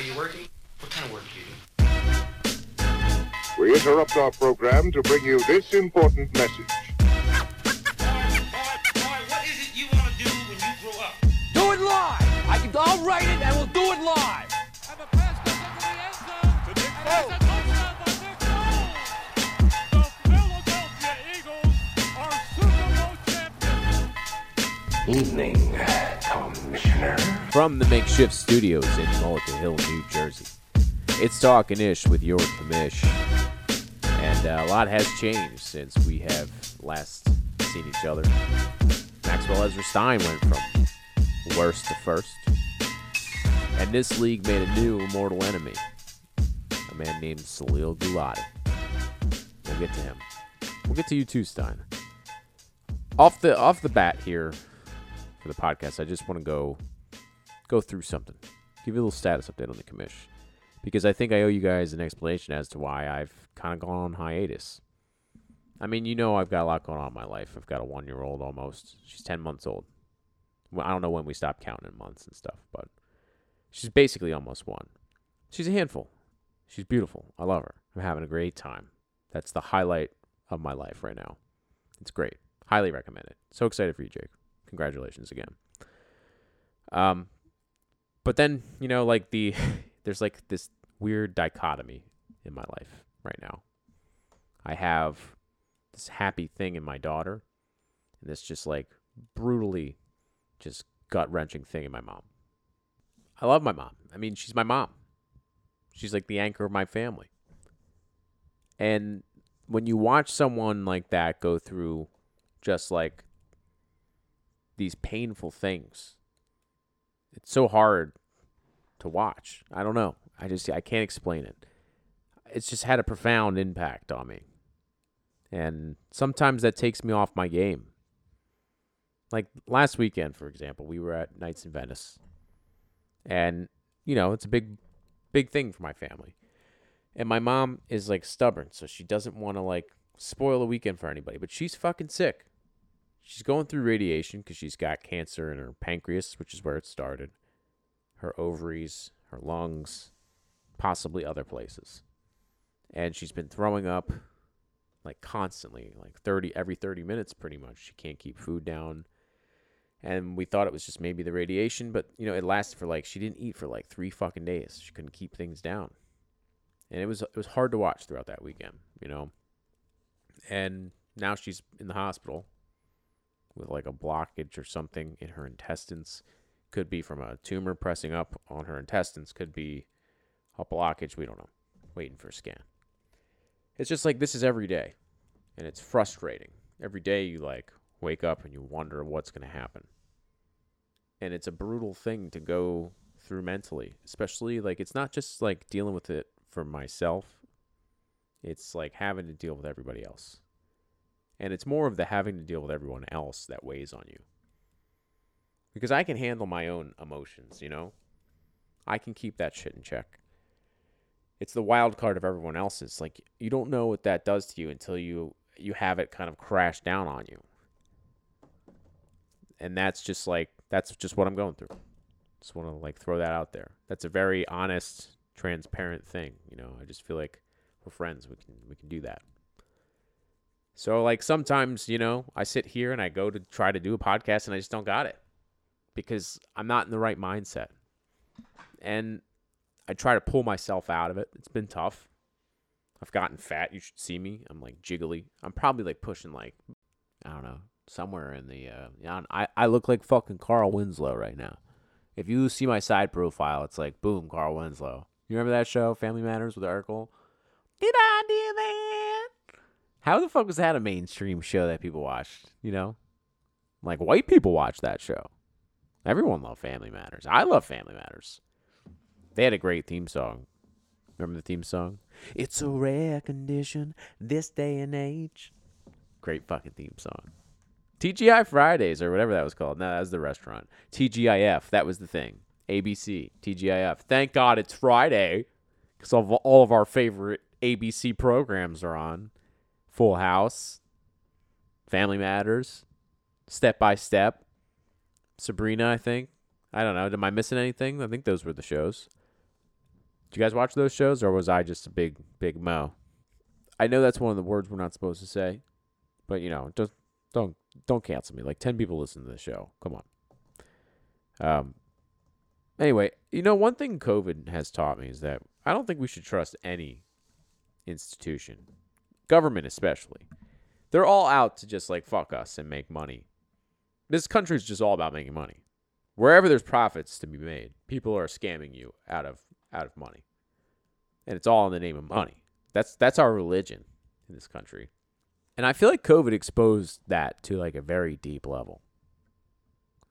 Are you working? What kind of work do you do? We interrupt our program to bring you this important message. what is it you want to do when you grow up? Do it live. I can, I'll write it and we'll do it live. And the pass goes into the end zone. To Nick Foles. And it's a touchdown by Nick Foles. The Philadelphia Eagles are Super Bowl champions. Evening, Commissioner. From the makeshift studios in Mullica Hill, New Jersey. It's Talking Ish with your commish. And uh, a lot has changed since we have last seen each other. Maxwell Ezra Stein went from worst to first. And this league made a new mortal enemy. A man named Salil Gulati. We'll get to him. We'll get to you too, Stein. Off the off the bat here for the podcast, I just want to go go through something. Give you a little status update on the commish. Because I think I owe you guys an explanation as to why I've kind of gone on hiatus. I mean, you know I've got a lot going on in my life. I've got a one year old almost. She's 10 months old. Well, I don't know when we stop counting in months and stuff, but she's basically almost one. She's a handful. She's beautiful. I love her. I'm having a great time. That's the highlight of my life right now. It's great. Highly recommend it. So excited for you, Jake. Congratulations again. Um, but then you know, like the there's like this weird dichotomy in my life right now. I have this happy thing in my daughter, and this just like brutally, just gut wrenching thing in my mom. I love my mom. I mean, she's my mom. She's like the anchor of my family. And when you watch someone like that go through just like these painful things, it's so hard to watch. I don't know. I just I can't explain it. It's just had a profound impact on me. And sometimes that takes me off my game. Like last weekend, for example, we were at Nights in Venice. And, you know, it's a big big thing for my family. And my mom is like stubborn, so she doesn't want to like spoil a weekend for anybody, but she's fucking sick. She's going through radiation because she's got cancer in her pancreas, which is where it started, her ovaries, her lungs, possibly other places. And she's been throwing up like constantly, like 30 every 30 minutes pretty much. She can't keep food down. And we thought it was just maybe the radiation, but you know, it lasted for like she didn't eat for like 3 fucking days. She couldn't keep things down. And it was it was hard to watch throughout that weekend, you know. And now she's in the hospital with like a blockage or something in her intestines. Could be from a tumor pressing up on her intestines, could be a blockage, we don't know. Waiting for a scan. It's just like this is every day. And it's frustrating. Every day you like wake up and you wonder what's going to happen. And it's a brutal thing to go through mentally, especially like it's not just like dealing with it for myself. It's like having to deal with everybody else. And it's more of the having to deal with everyone else that weighs on you. Because I can handle my own emotions, you know? I can keep that shit in check. It's the wild card of everyone else's. Like you don't know what that does to you until you you have it kind of crash down on you. And that's just like that's just what I'm going through. Just want to like throw that out there. That's a very honest, transparent thing, you know. I just feel like we're friends. We can we can do that. So like sometimes, you know, I sit here and I go to try to do a podcast and I just don't got it because I'm not in the right mindset. And I try to pull myself out of it. It's been tough. I've gotten fat. You should see me. I'm like jiggly. I'm probably like pushing like I don't know, somewhere in the uh I I look like fucking Carl Winslow right now. If you see my side profile, it's like boom, Carl Winslow. You remember that show, Family Matters with Urkel? Did I do that? How the fuck was that a mainstream show that people watched? You know, like white people watch that show. Everyone loved Family Matters. I love Family Matters. They had a great theme song. Remember the theme song? It's a rare condition this day and age. Great fucking theme song. TGI Fridays or whatever that was called. No, that was the restaurant. TGIF, that was the thing. ABC, TGIF. Thank God it's Friday because all of our favorite ABC programs are on. Full House, Family Matters, Step by Step, Sabrina, I think. I don't know. Am I missing anything? I think those were the shows. Did you guys watch those shows, or was I just a big, big mo? I know that's one of the words we're not supposed to say, but you know, just don't don't cancel me. Like ten people listen to the show. Come on. Um. Anyway, you know, one thing COVID has taught me is that I don't think we should trust any institution, government especially. They're all out to just like fuck us and make money. This country's just all about making money. Wherever there's profits to be made, people are scamming you out of out of money. And it's all in the name of money. That's that's our religion in this country. And I feel like COVID exposed that to like a very deep level.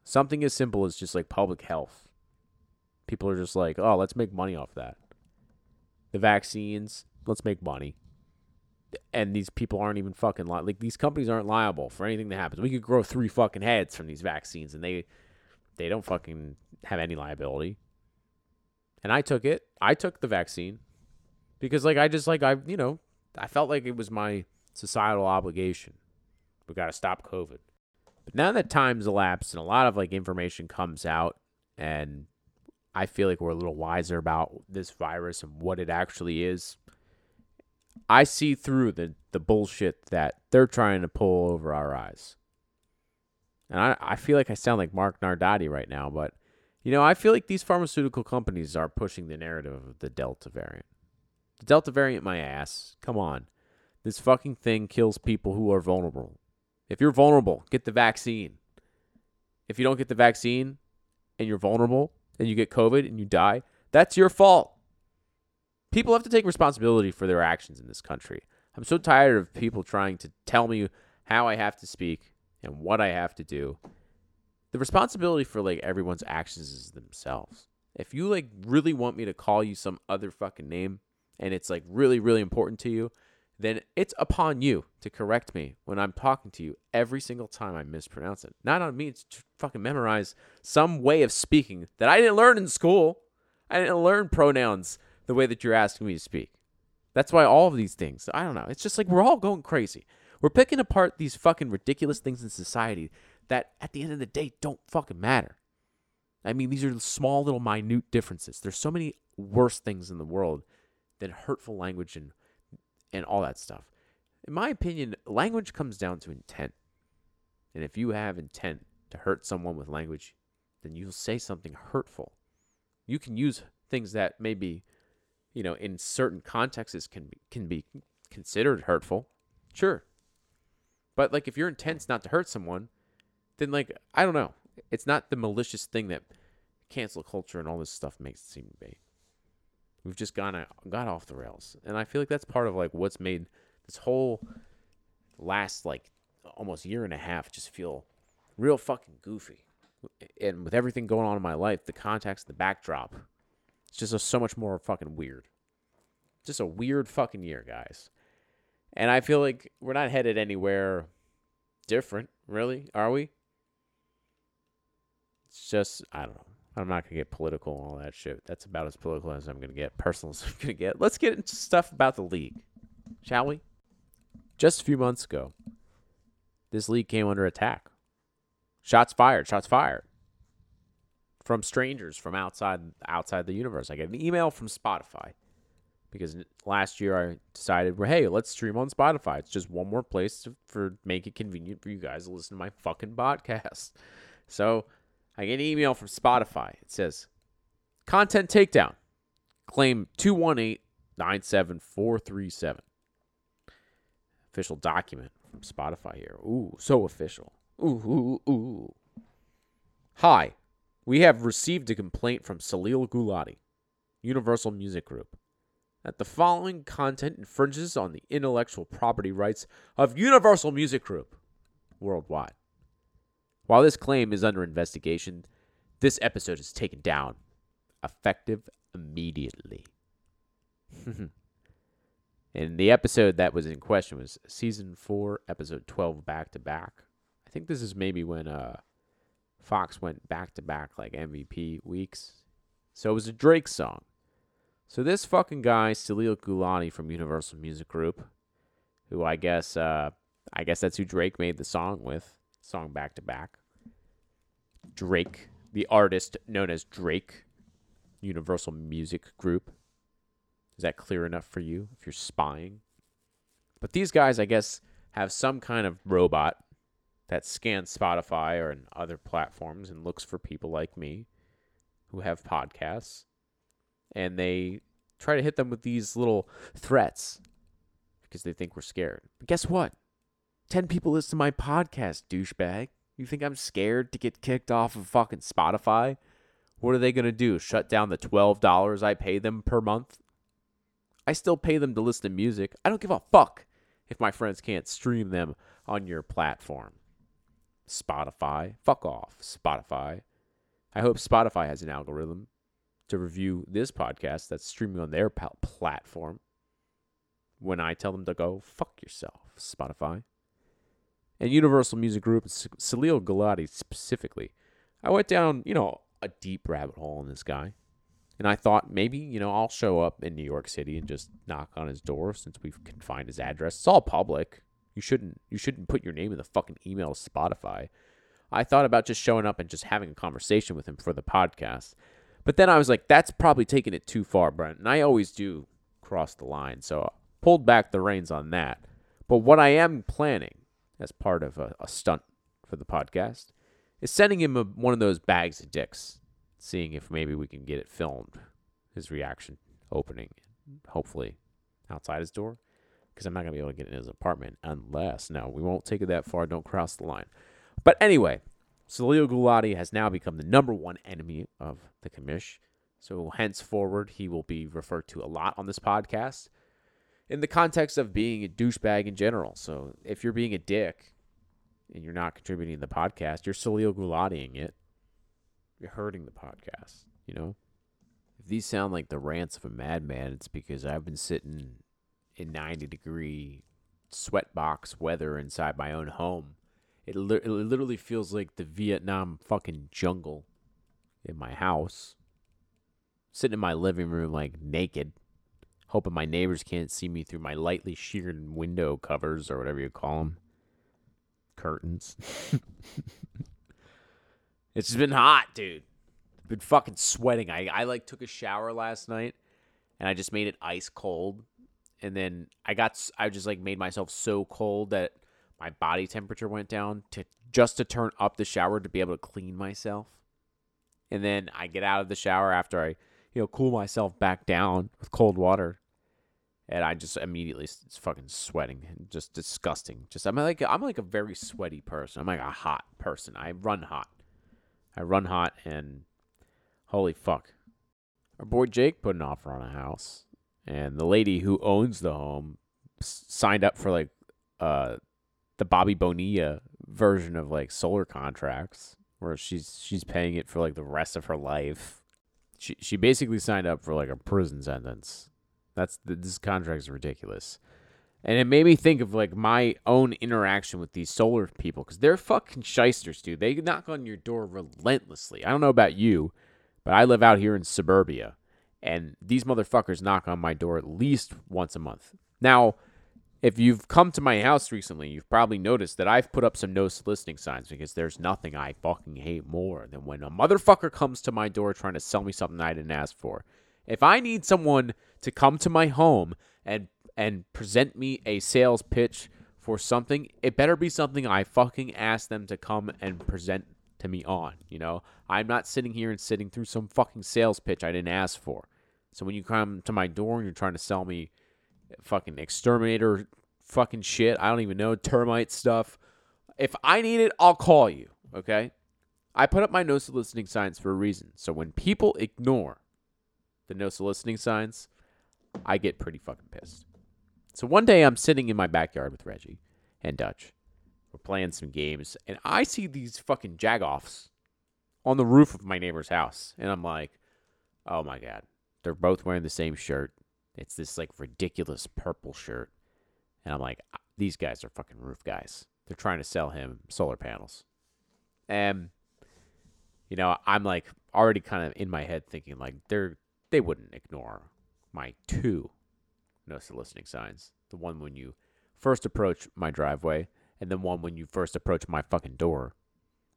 Something as simple as just like public health. People are just like, "Oh, let's make money off that." The vaccines, let's make money. And these people aren't even fucking li- like these companies aren't liable for anything that happens. We could grow three fucking heads from these vaccines and they they don't fucking have any liability. And I took it. I took the vaccine because like I just like I you know I felt like it was my societal obligation. We got to stop COVID. But now that time's elapsed and a lot of like information comes out and I feel like we're a little wiser about this virus and what it actually is. I see through the the bullshit that they're trying to pull over our eyes. And I, I feel like I sound like Mark Nardati right now, but you know, I feel like these pharmaceutical companies are pushing the narrative of the Delta variant. The Delta variant, my ass. Come on. This fucking thing kills people who are vulnerable. If you're vulnerable, get the vaccine. If you don't get the vaccine and you're vulnerable and you get COVID and you die, that's your fault. People have to take responsibility for their actions in this country. I'm so tired of people trying to tell me how I have to speak and what I have to do. The responsibility for like everyone's actions is themselves. If you like really want me to call you some other fucking name and it's like really really important to you, then it's upon you to correct me when I'm talking to you every single time I mispronounce it. Not on me to fucking memorize some way of speaking that I didn't learn in school. I didn't learn pronouns the way that you're asking me to speak. That's why all of these things, I don't know. It's just like we're all going crazy. We're picking apart these fucking ridiculous things in society that at the end of the day don't fucking matter. I mean, these are small little minute differences. There's so many worse things in the world than hurtful language and and all that stuff. In my opinion, language comes down to intent. And if you have intent to hurt someone with language, then you'll say something hurtful. You can use things that maybe, you know, in certain contexts can be, can be considered hurtful. Sure. But like if your intent's not to hurt someone, then like I don't know. It's not the malicious thing that cancel culture and all this stuff makes it seem to be. We've just gone got off the rails, and I feel like that's part of like what's made this whole last like almost year and a half just feel real fucking goofy. And with everything going on in my life, the context, the backdrop, it's just a, so much more fucking weird. Just a weird fucking year, guys. And I feel like we're not headed anywhere different, really, are we? It's just I don't know. I'm not gonna get political and all that shit. That's about as political as I'm gonna get, personal as I'm gonna get. Let's get into stuff about the league, shall we? Just a few months ago, this league came under attack. Shots fired, shots fired from strangers from outside outside the universe. I get an email from Spotify because last year I decided, well, hey, let's stream on Spotify. It's just one more place to, for make it convenient for you guys to listen to my fucking podcast. So I get an email from Spotify. It says, content takedown. Claim 218 97437. Official document from Spotify here. Ooh, so official. Ooh, ooh, ooh. Hi, we have received a complaint from Salil Gulati, Universal Music Group, that the following content infringes on the intellectual property rights of Universal Music Group worldwide. While this claim is under investigation, this episode is taken down, effective immediately. and the episode that was in question was season 4, episode 12 back to back. I think this is maybe when uh Fox went back to back like MVP weeks. So it was a Drake song. So this fucking guy, Salil Gulati from Universal Music Group, who I guess uh I guess that's who Drake made the song with, song back to back. Drake, the artist known as Drake, Universal Music Group. Is that clear enough for you if you're spying? But these guys, I guess, have some kind of robot that scans Spotify or other platforms and looks for people like me who have podcasts. And they try to hit them with these little threats because they think we're scared. But guess what? 10 people listen to my podcast, douchebag. You think I'm scared to get kicked off of fucking Spotify? What are they going to do? Shut down the $12 I pay them per month? I still pay them to listen to music. I don't give a fuck if my friends can't stream them on your platform. Spotify. Fuck off, Spotify. I hope Spotify has an algorithm to review this podcast that's streaming on their pal- platform when I tell them to go fuck yourself, Spotify. And Universal Music Group, Salil Gulati specifically. I went down, you know, a deep rabbit hole in this guy. And I thought maybe, you know, I'll show up in New York City and just knock on his door since we can find his address. It's all public. You shouldn't you shouldn't put your name in the fucking email to Spotify. I thought about just showing up and just having a conversation with him for the podcast. But then I was like, that's probably taking it too far, Brent. And I always do cross the line. So I pulled back the reins on that. But what I am planning as part of a, a stunt for the podcast is sending him a, one of those bags of dicks, seeing if maybe we can get it filmed, his reaction opening, hopefully outside his door, because I'm not going to be able to get in his apartment unless, no, we won't take it that far. Don't cross the line. But anyway, Salil Gulati has now become the number one enemy of the commish. So henceforward, he will be referred to a lot on this podcast in the context of being a douchebag in general. So if you're being a dick and you're not contributing to the podcast, you're Salil Gulatiing it. You're hurting the podcast, you know? If these sound like the rants of a madman, it's because I've been sitting in 90 degree sweatbox weather inside my own home. It, li- it literally feels like the Vietnam fucking jungle in my house. Sitting in my living room, like naked, hoping my neighbors can't see me through my lightly sheared window covers or whatever you call them. Curtains. it's just been hot, dude. Been fucking sweating. I, I like took a shower last night and I just made it ice cold. And then I got, I just like made myself so cold that my body temperature went down to just to turn up the shower to be able to clean myself. And then I get out of the shower after I, you know, cool myself back down with cold water. And I just immediately s- s- fucking sweating, and just disgusting. Just I'm like I'm like a very sweaty person. I'm like a hot person. I run hot. I run hot, and holy fuck, our boy Jake put an offer on a house, and the lady who owns the home signed up for like uh the Bobby Bonilla version of like solar contracts, where she's she's paying it for like the rest of her life. She she basically signed up for like a prison sentence. That's this contract is ridiculous, and it made me think of like my own interaction with these solar people because they're fucking shysters, dude. They knock on your door relentlessly. I don't know about you, but I live out here in suburbia, and these motherfuckers knock on my door at least once a month. Now, if you've come to my house recently, you've probably noticed that I've put up some no soliciting signs because there's nothing I fucking hate more than when a motherfucker comes to my door trying to sell me something I didn't ask for. If I need someone to come to my home and and present me a sales pitch for something, it better be something I fucking asked them to come and present to me on, you know? I'm not sitting here and sitting through some fucking sales pitch I didn't ask for. So when you come to my door and you're trying to sell me fucking exterminator fucking shit. I don't even know termite stuff. If I need it, I'll call you, okay? I put up my no soliciting signs for a reason. So when people ignore the no soliciting signs, I get pretty fucking pissed. So one day I'm sitting in my backyard with Reggie and Dutch. Playing some games, and I see these fucking jagoffs on the roof of my neighbor's house. And I'm like, oh my God. They're both wearing the same shirt. It's this like ridiculous purple shirt. And I'm like, ah, these guys are fucking roof guys. They're trying to sell him solar panels. And you know, I'm like already kind of in my head thinking like they're they wouldn't ignore my two no soliciting signs. The one when you first approach my driveway and then one when you first approach my fucking door.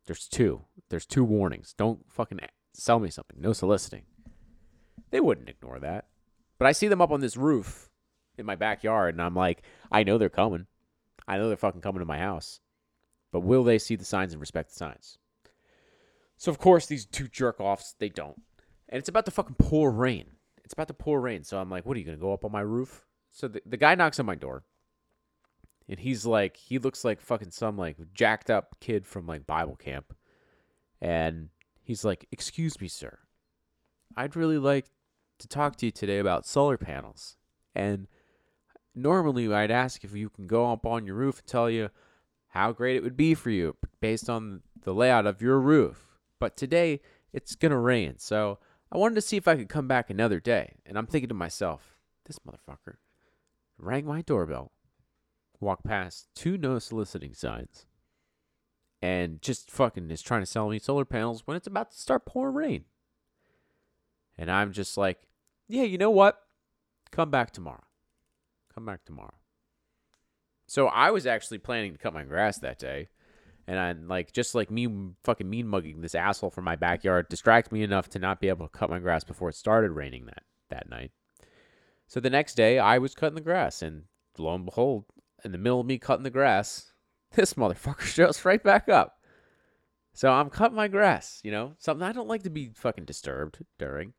There's two. There's two warnings. Don't fucking sell me something. No soliciting. They wouldn't ignore that. But I see them up on this roof in my backyard, and I'm like, I know they're coming. I know they're fucking coming to my house. But will they see the signs and respect the signs? So of course these two jerk offs, they don't. And it's about to fucking pour rain. It's about to pour rain. So I'm like, what are you gonna go up on my roof? So the, the guy knocks on my door. And he's like, he looks like fucking some like jacked up kid from like Bible camp. And he's like, Excuse me, sir. I'd really like to talk to you today about solar panels. And normally I'd ask if you can go up on your roof and tell you how great it would be for you based on the layout of your roof. But today it's to rain. So I wanted to see if I could come back another day. And I'm thinking to myself, this motherfucker rang my doorbell, walked past two no soliciting signs, and just fucking is trying to sell me solar panels when it's about to start pouring rain. And I'm just like, yeah, you know what? Come back tomorrow. Come back tomorrow. So I was actually planning to cut my grass that day. And I'm like just like me fucking mean mugging this asshole from my backyard distracted me enough to not be able to cut my grass before it started raining that that night. So the next day I was cutting the grass and lo and behold, in the middle of me cutting the grass, this motherfucker shows right back up. So I'm cutting my grass, you know, something I don't like to be fucking disturbed during.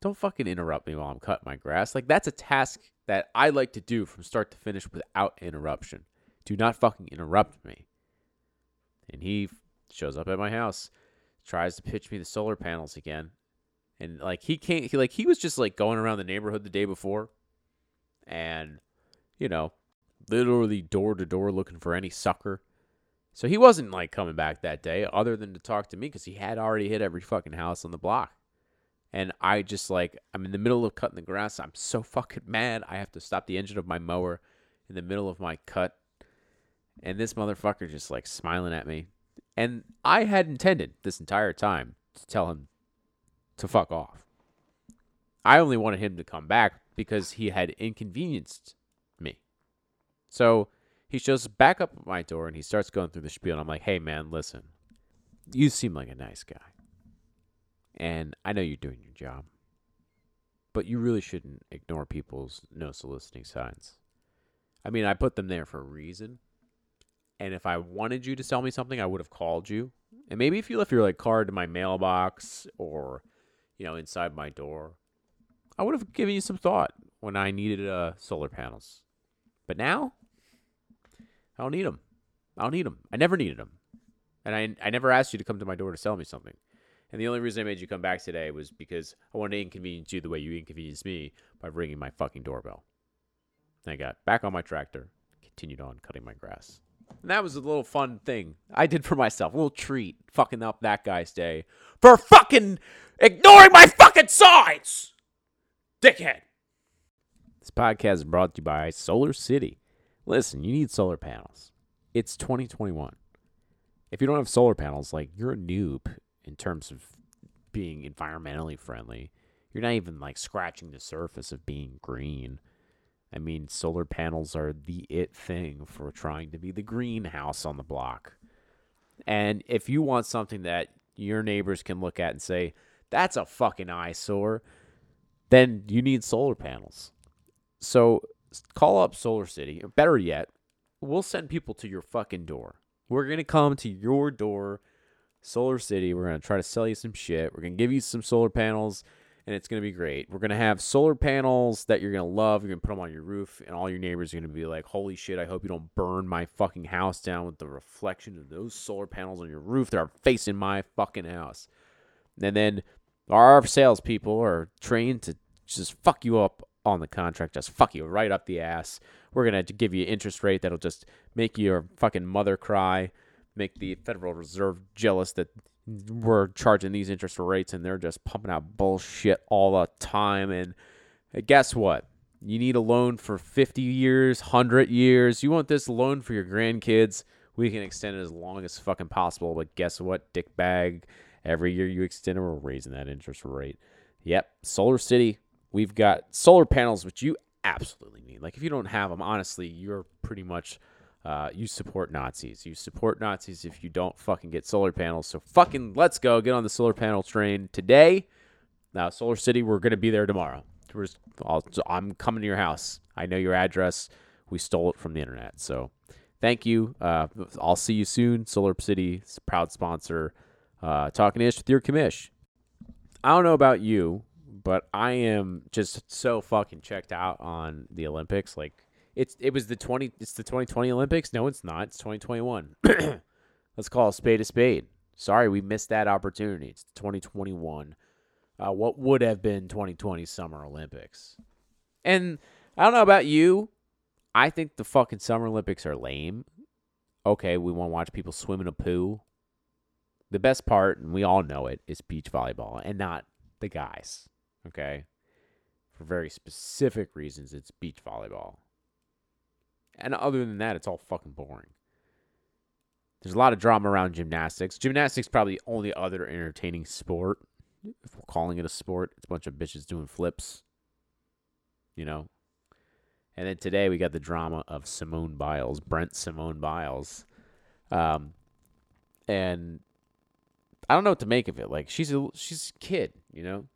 Don't fucking interrupt me while I'm cutting my grass. Like that's a task that I like to do from start to finish without interruption. Do not fucking interrupt me. And he shows up at my house, tries to pitch me the solar panels again. And like he can't he like he was just like going around the neighborhood the day before and you know, literally door to door looking for any sucker. So he wasn't like coming back that day other than to talk to me cuz he had already hit every fucking house on the block. And I just like I'm in the middle of cutting the grass. I'm so fucking mad. I have to stop the engine of my mower in the middle of my cut. And this motherfucker just like smiling at me. And I had intended this entire time to tell him to fuck off. I only wanted him to come back because he had inconvenienced. So he shows back up at my door and he starts going through the spiel. And I'm like, hey, man, listen. You seem like a nice guy. And I know you're doing your job. But you really shouldn't ignore people's no soliciting signs. I mean, I put them there for a reason. And if I wanted you to sell me something, I would have called you. And maybe if you left your like card in my mailbox or, you know, inside my door, I would have given you some thought when I needed uh, solar panels. But now, I don't need them. I don't need them. I never needed them. And I, I never asked you to come to my door to sell me something. And the only reason I made you come back today was because I wanted to inconvenience you the way you inconvenienced me by ringing my fucking doorbell. I got back on my tractor, continued on cutting my grass. And that was a little fun thing I did for myself. A little treat, fucking up that guy's day for fucking ignoring my fucking signs! Dickhead! This podcast is brought to you by Solar City. Listen, you need solar panels. It's 2021. If you don't have solar panels, like, you're a noob in terms of being environmentally friendly. You're not even like scratching the surface of being green. I mean, solar panels are the it thing for trying to be the greenhouse on the block. And if you want something that your neighbors can look at and say, that's a fucking eyesore, then you need solar panels. So call up Solar City. Better yet, we'll send people to your fucking door. We're to come to your door Solar City. We're to try to sell you some shit. We're to give you some solar panels, and it's to be great. We're to have solar panels that you're to love. You're to put them on your roof, and all your neighbors are to be like, holy shit, I hope you don't burn my fucking house down with the reflection of those solar panels on your roof that are facing my fucking house. And then our salespeople are trained to just fuck you up on the contract, just fuck you right up the ass. We're going to give you interest rate that'll just make your fucking mother cry make the Federal Reserve jealous that we're charging these interest rates and they're just pumping out bullshit all the time. And guess what? You need a loan for 50 years, 100 years. You want this loan for your grandkids. We can extend it as long as fucking possible. But guess what, dickbag? Every year you extend it, we're raising that interest rate. Yep, Solar City. We've got solar panels, which you absolutely need. Like, if you don't have them, honestly, you're pretty much uh, you support Nazis. You support Nazis if you don't fucking get solar panels. So fucking let's go. Get on the solar panel train today. Now, Solar City, we're going to be there tomorrow We're just, I'll, I'm coming to your house. I know your address. We stole it from the internet. So thank you. Uh, I'll see you soon. Solar City, proud sponsor. Uh, talking ish with your commish. I don't know about you, but I am just so fucking checked out on the Olympics. Like it's it was the twenty it's the twenty twenty Olympics. No, it's not. It's twenty twenty one. Let's call a spade a spade. Sorry, we missed that opportunity. It's twenty twenty one. Uh, what would have been 2020 Summer Olympics. And I don't know about you. I think the fucking Summer Olympics are lame. Okay, we want to watch people swim in a pool. The best part, and we all know it, is beach volleyball and not the guys. Okay? For very specific reasons, it's beach volleyball. And other than that, it's all fucking boring. There's a lot of drama around gymnastics. Gymnastics probably the only other entertaining sport if we're calling it a sport, it's a bunch of bitches doing flips. You know? And then today we got the drama of Simone Biles, Brent Simone Biles. Um, and I don't know what to make of it. Like she's a she's a kid, you know?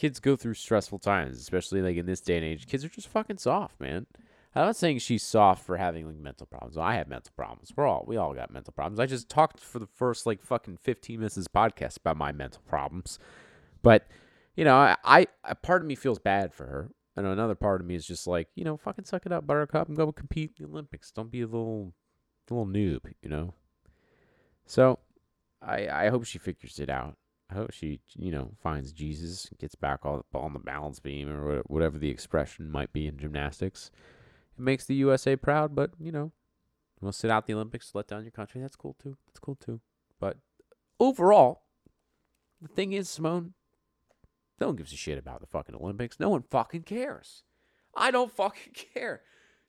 Kids go through stressful times, especially like in this day and age. Kids are just fucking soft, man. I'm not saying she's soft for having like mental problems. I have mental problems. We're all we all got mental problems. I just talked for the first like fucking 15 minutes of this podcast about my mental problems. But you know, I, I a part of me feels bad for her, and another part of me is just like, you know, fucking suck it up, Buttercup, and go compete in the Olympics. Don't be a little, little noob, you know. So, I I hope she figures it out. I hope she, you know, finds Jesus, gets back on, the balance beam or whatever the expression might be in gymnastics. It makes the USA proud, but you know, want sit out the Olympics, let down your country. That's cool too. That's cool too. But overall, the thing is, Simone, no one gives a shit about the fucking Olympics. No one fucking cares. I don't fucking care.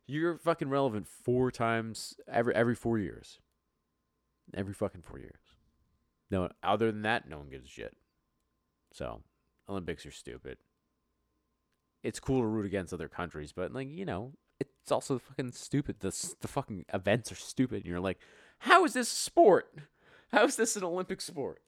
You're fucking relevant four times every every four years. Every fucking four years. No, other than that, no one gives a shit. So, Olympics are stupid. It's cool to root against other countries, but like you know, it's also fucking stupid. The the fucking events are stupid. And you're like, how is this sport? How is this an Olympic sport?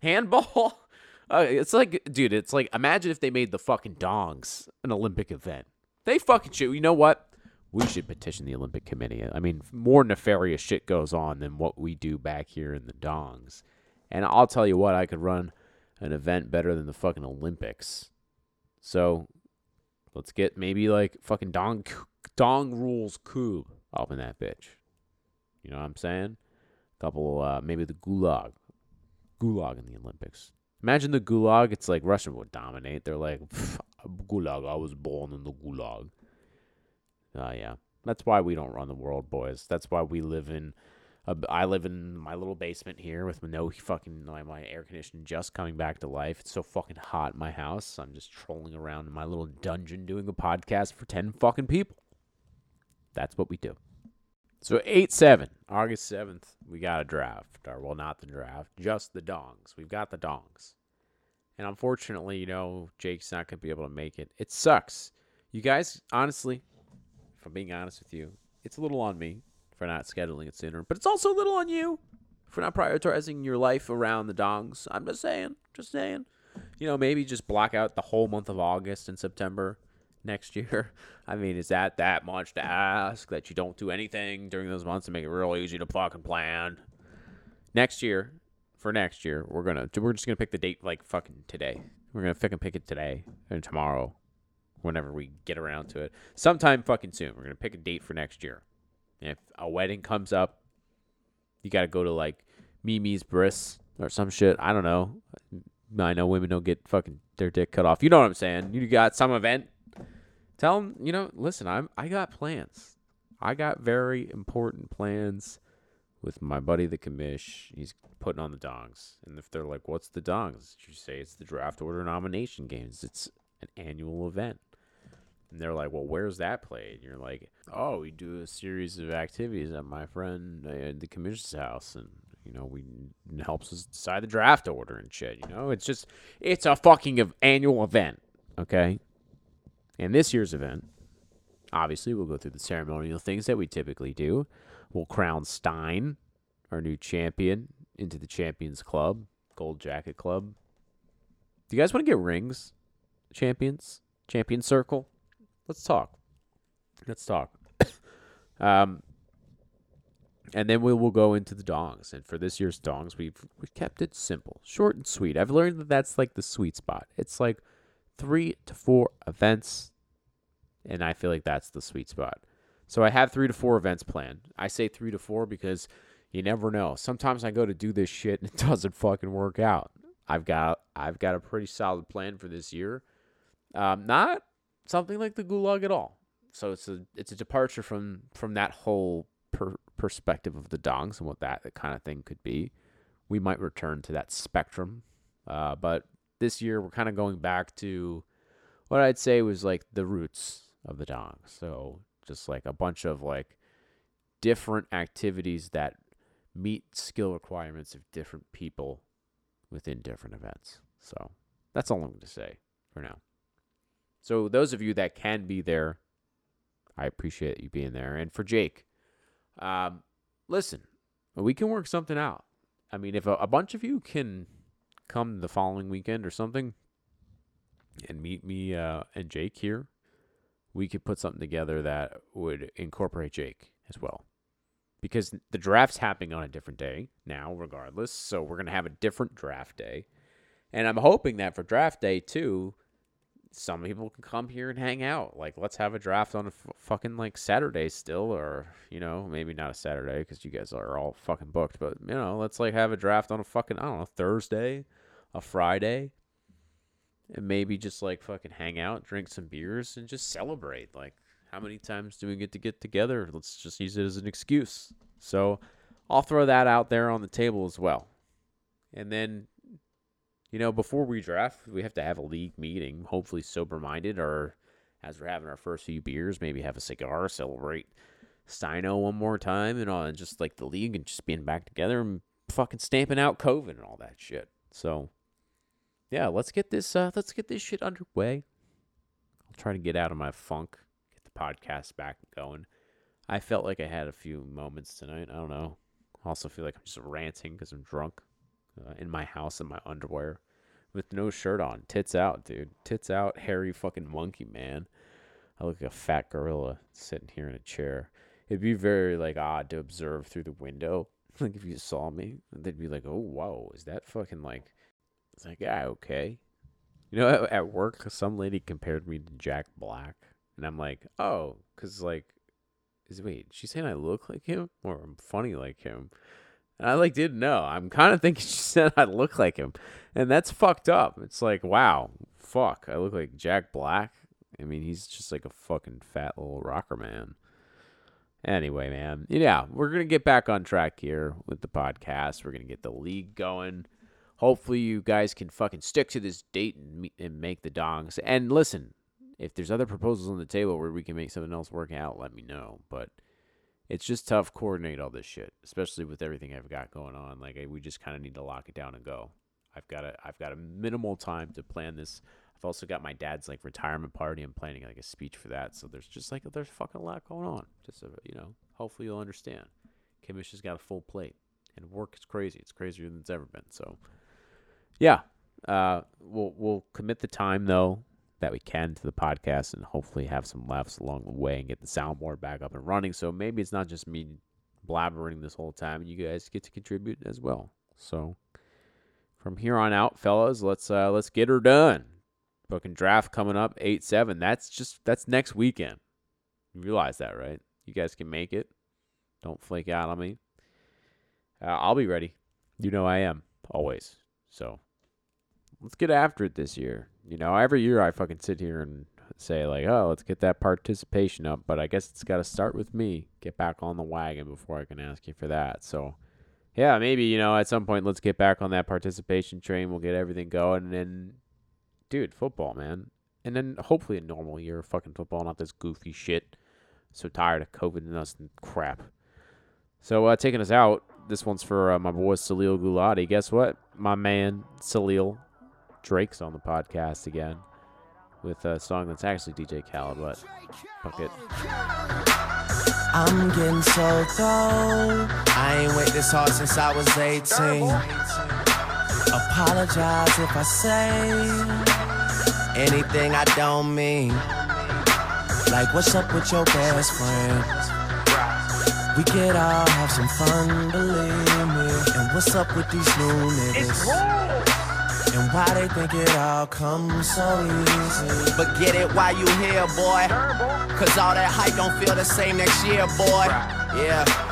Handball? Uh, it's like, dude, it's like imagine if they made the fucking dongs an Olympic event. They fucking should. You know what? We should petition the Olympic Committee. I mean, more nefarious shit goes on than what we do back here in the dongs. And I'll tell you what, I could run an event better than the fucking Olympics. So let's get maybe like fucking dong dong rules cube up in that bitch. You know what I'm saying? Couple, uh, maybe the gulag, gulag in the Olympics. Imagine the gulag. It's like Russia would dominate. They're like, gulag. I was born in the gulag. Uh, yeah. That's why we don't run the world, boys. That's why we live in. Uh, I live in my little basement here with no fucking my, my air conditioning just coming back to life. It's so fucking hot in my house. I'm just trolling around in my little dungeon doing a podcast for ten fucking people. That's what we do. So eight seven, August seventh, we got a draft. Or well, not the draft, just the dongs. We've got the dongs. And unfortunately, you know, Jake's not gonna be able to make it. It sucks. You guys, honestly, if I'm being honest with you, it's a little on me for not scheduling it sooner, but it's also a little on you for not prioritizing your life around the dongs. I'm just saying, just saying. You know, maybe just block out the whole month of August and September next year. I mean, is that that much to ask that you don't do anything during those months to make it real easy to fucking plan? Next year, for next year, we're gonna we're just gonna pick the date like fucking today. We're gonna fucking pick it today and tomorrow, whenever we get around to it. Sometime fucking soon. We're gonna pick a date for next year. If a wedding comes up, you gotta go to like Mimi's bris or some shit. I don't know. I know women don't get fucking their dick cut off. You know what I'm saying? You got some event Tell them, you know, listen, I'm I got plans. I got very important plans with my buddy the commish. He's putting on the dongs. And if they're like, What's the dongs? You say it's the draft order nomination games. It's an annual event. And they're like, Well, where's that played? And you're like, Oh, we do a series of activities at my friend uh, the commission's house and you know, we helps us decide the draft order and shit. You know, it's just it's a fucking annual event. Okay, and this year's event, obviously, we'll go through the ceremonial things that we typically do. We'll crown Stein, our new champion, into the Champions Club, Gold Jacket Club. Do you guys want to get rings, champions? champion circle. Let's talk. Let's talk. um, and then we will go into the dongs. And for this year's dongs, we've we kept it simple, short and sweet. I've learned that that's like the sweet spot. It's like three to four events, and I feel like that's the sweet spot. So I have three to four events planned. I say three to four because you never know. Sometimes I go to do this shit and it doesn't fucking work out. I've got I've got a pretty solid plan for this year. Um, not something like the gulag at all. So it's a it's a departure from from that whole per, perspective of the dongs and what that kind of thing could be. We might return to that spectrum, uh, but this year we're kind of going back to what I'd say was like the roots of the dong. So just like a bunch of like different activities that meet skill requirements of different people within different events. So that's all I'm going to say for now. So those of you that can be there, I appreciate you being there. And for Jake, um, listen, we can work something out. I mean, if a, a bunch of you can come the following weekend or something and meet me uh, and Jake here, we could put something together that would incorporate Jake as well. Because the draft's happening on a different day now, regardless. So we're going to have a different draft day. And I'm hoping that for draft day, too, some people can come here and hang out. Like, let's have a draft on a f- fucking like Saturday still, or you know, maybe not a Saturday because you guys are all fucking booked. But you know, let's like have a draft on a fucking I don't know Thursday, a Friday, and maybe just like fucking hang out, drink some beers, and just celebrate. Like, how many times do we get to get together? Let's just use it as an excuse. So, I'll throw that out there on the table as well. And then you know, before we draft, we have to have a league meeting, hopefully sober minded, or as we're having our first few beers, maybe have a cigar, celebrate Sino one more time, and all, and just like the league and just being back together and fucking stamping out COVID and all that shit. So, yeah, let's get this, uh, let's get this shit underway. I'll try to get out of my funk, get the podcast back going. I felt like I had a few moments tonight. I don't know. I also feel like I'm just ranting because I'm drunk uh, in my house in my underwear with no shirt on. Tits out, dude. Tits out, hairy fucking monkey, man. I look like a fat gorilla sitting here in a chair. It'd be very like odd to observe through the window. Like if you saw me, they'd be like, "Oh, whoa, is that fucking like?" It's like, yeah, okay. You know, at, at work, some lady compared me to Jack Black, and I'm like, oh, because like, is wait, she's saying I look like him or I'm funny like him? And I like didn't know. I'm kind of thinking she said I look like him, and that's fucked up. It's like, wow, fuck, I look like Jack Black. I mean, he's just like a fucking fat little rocker man. Anyway, man, yeah, we're gonna get back on track here with the podcast. We're gonna get the league going. Hopefully, you guys can fucking stick to this date and, and make the dongs. And listen, if there's other proposals on the table where we can make something else work out, let me know. But it's just tough coordinate all this shit, especially with everything I've got going on. Like I, we just kind of need to lock it down and go. I've got a I've got a minimal time to plan this. I've also got my dad's like retirement party. I'm planning like a speech for that. So there's just like there's fucking a lot going on. Just so, you know, hopefully you'll understand. Commish has got a full plate, and work is crazy. It's crazier than it's ever been. So yeah, uh, we'll we'll commit the time though that we can to the podcast and hopefully have some laughs along the way and get the soundboard back up and running. So maybe it's not just me blabbering this whole time and you guys get to contribute as well. So from here on out, fellas, let's uh let's get her done. Fucking draft coming up eight seven. That's just that's next weekend. You realize that, right? You guys can make it. Don't flake out on me. Uh, I'll be ready. You know I am always. So let's get after it this year. You know, every year I fucking sit here and say like, "Oh, let's get that participation up," but I guess it's got to start with me. Get back on the wagon before I can ask you for that. So, yeah, maybe you know at some point let's get back on that participation train. We'll get everything going, and then, dude, football, man, and then hopefully a normal year of fucking football, not this goofy shit. So tired of COVID and us and crap. So uh, taking us out, this one's for uh, my boy Salil Gulati. Guess what? My man Salil Drake's on the podcast again with a song that's actually DJ Khaled, but fuck it. I'm getting so cold. I ain't wait this hard since I was 18. Apologize if I say anything I don't mean. Like, what's up with your best friend? We could all have some fun, believe me. And what's up with these new niggas? And why they think it all comes so easy. But get it while you here, boy. Cause all that hype don't feel the same next year, boy. Yeah.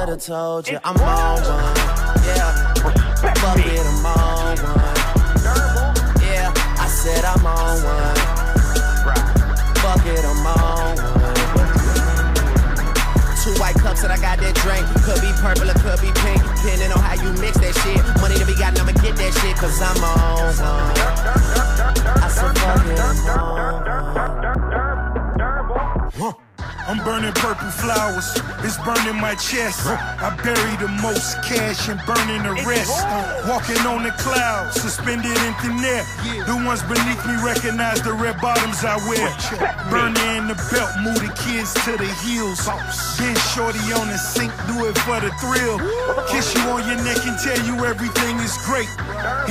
have told you I'm on one. Yeah, fuck it, I'm on one. Yeah, I said I'm on one. Fuck it, I'm on one. Two white cups and I got that drink. Could be purple or could be pink, depending on how you mix that shit. Money to be got, I'ma get that shit, cause I'm on one. I said, fuck it, I'm on one. I'm burning purple flowers, it's burning my chest. I bury the most cash and burning the rest. Walking on the clouds, suspended in thin air. The ones beneath me recognize the red bottoms I wear. Burning in the belt, move the kids to the heels. Been shorty on the sink, do it for the thrill. Kiss you on your neck and tell you everything is great.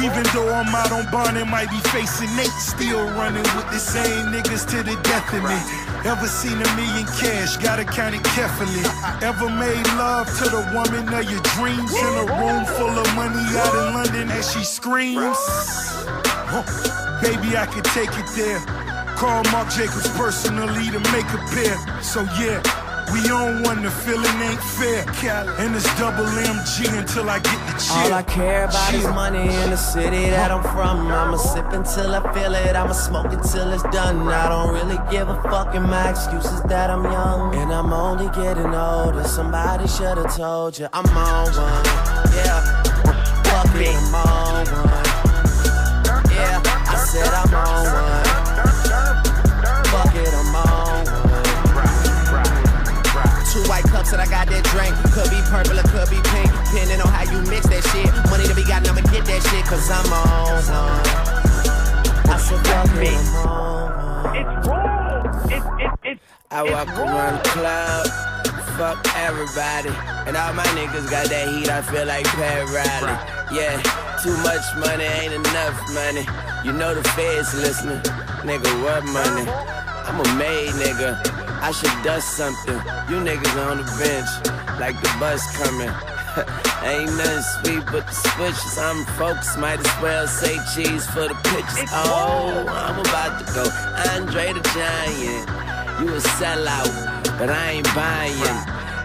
Even though I'm out on bond and might be facing Nate, still running with the same niggas to the death of me. Ever seen a million cash, gotta count it carefully. Ever made love to the woman of your dreams in a room full of money out in London as she screams? Huh. Baby, I could take it there. Call Marc Jacobs personally to make a pair. So yeah, we on one, the feeling ain't fair. And it's double MG until I get the cheer. All I care about is money in the city that I'm from. I'ma sip until I feel it. I'ma smoke it till it's done. I don't really give a fuck, and my excuse is that I'm young. And I'm only getting older. Somebody should have told you I'm on one. Yeah. Fuck it, I'm on one. Yeah, I said I'm on one. Cups and I got that drink. Could be purple or could be pink, depending on how you mix that shit. Money to be got, I'ma get that shit, cause I'm on one. I said, fuck It's I'm on one. I walk around the club, fuck everybody. And all my niggas got that heat, I feel like Pat Riley. Yeah, too much money ain't enough money. You know the feds listening. Nigga, what money? I'm a made nigga. I should dust something. You niggas on the bench, like the bus coming. Ain't nothing sweet but the switches. I'm focused, might as well say cheese for the pictures. Oh, I'm about to go. Andre the Giant. You a sellout, but I ain't buying.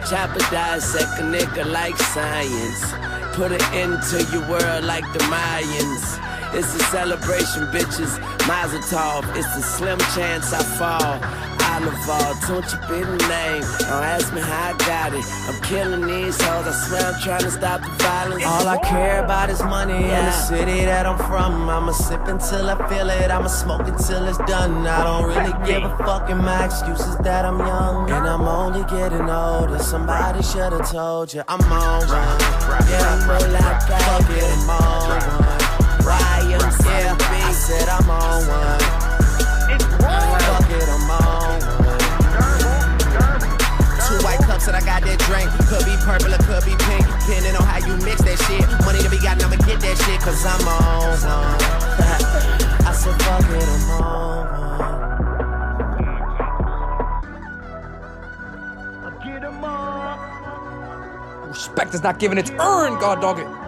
Chopper dissect a nigga like science. Put it into your world like the Mayans. It's a celebration, bitches. Mazel tov. It's a slim chance I fall. You be the name. Don't ask me how I got it. I'm killing these hoes. I swear I'm trying to stop the violence. All I care about is money in the city that I'm from. I'ma sip until I feel it. I'ma smoke until it's done. I don't really give a fuck, and my excuse is that I'm young. And I'm only getting older. Somebody should have told you I'm on one. Yeah, I'm like fuck it, I'm on one. YMCA. Yeah, I said I'm on one. I got that drink. Could be purple or could be pink, depending on how you mix that shit. Money to be got, I'ma get that shit, cause I'm on. I said fuck it, I'm on. Respect is not given, it's earned, God dog it.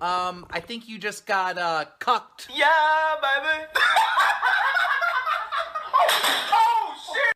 Um, I think you just got, uh, cucked. Yeah, baby! oh, oh, shit!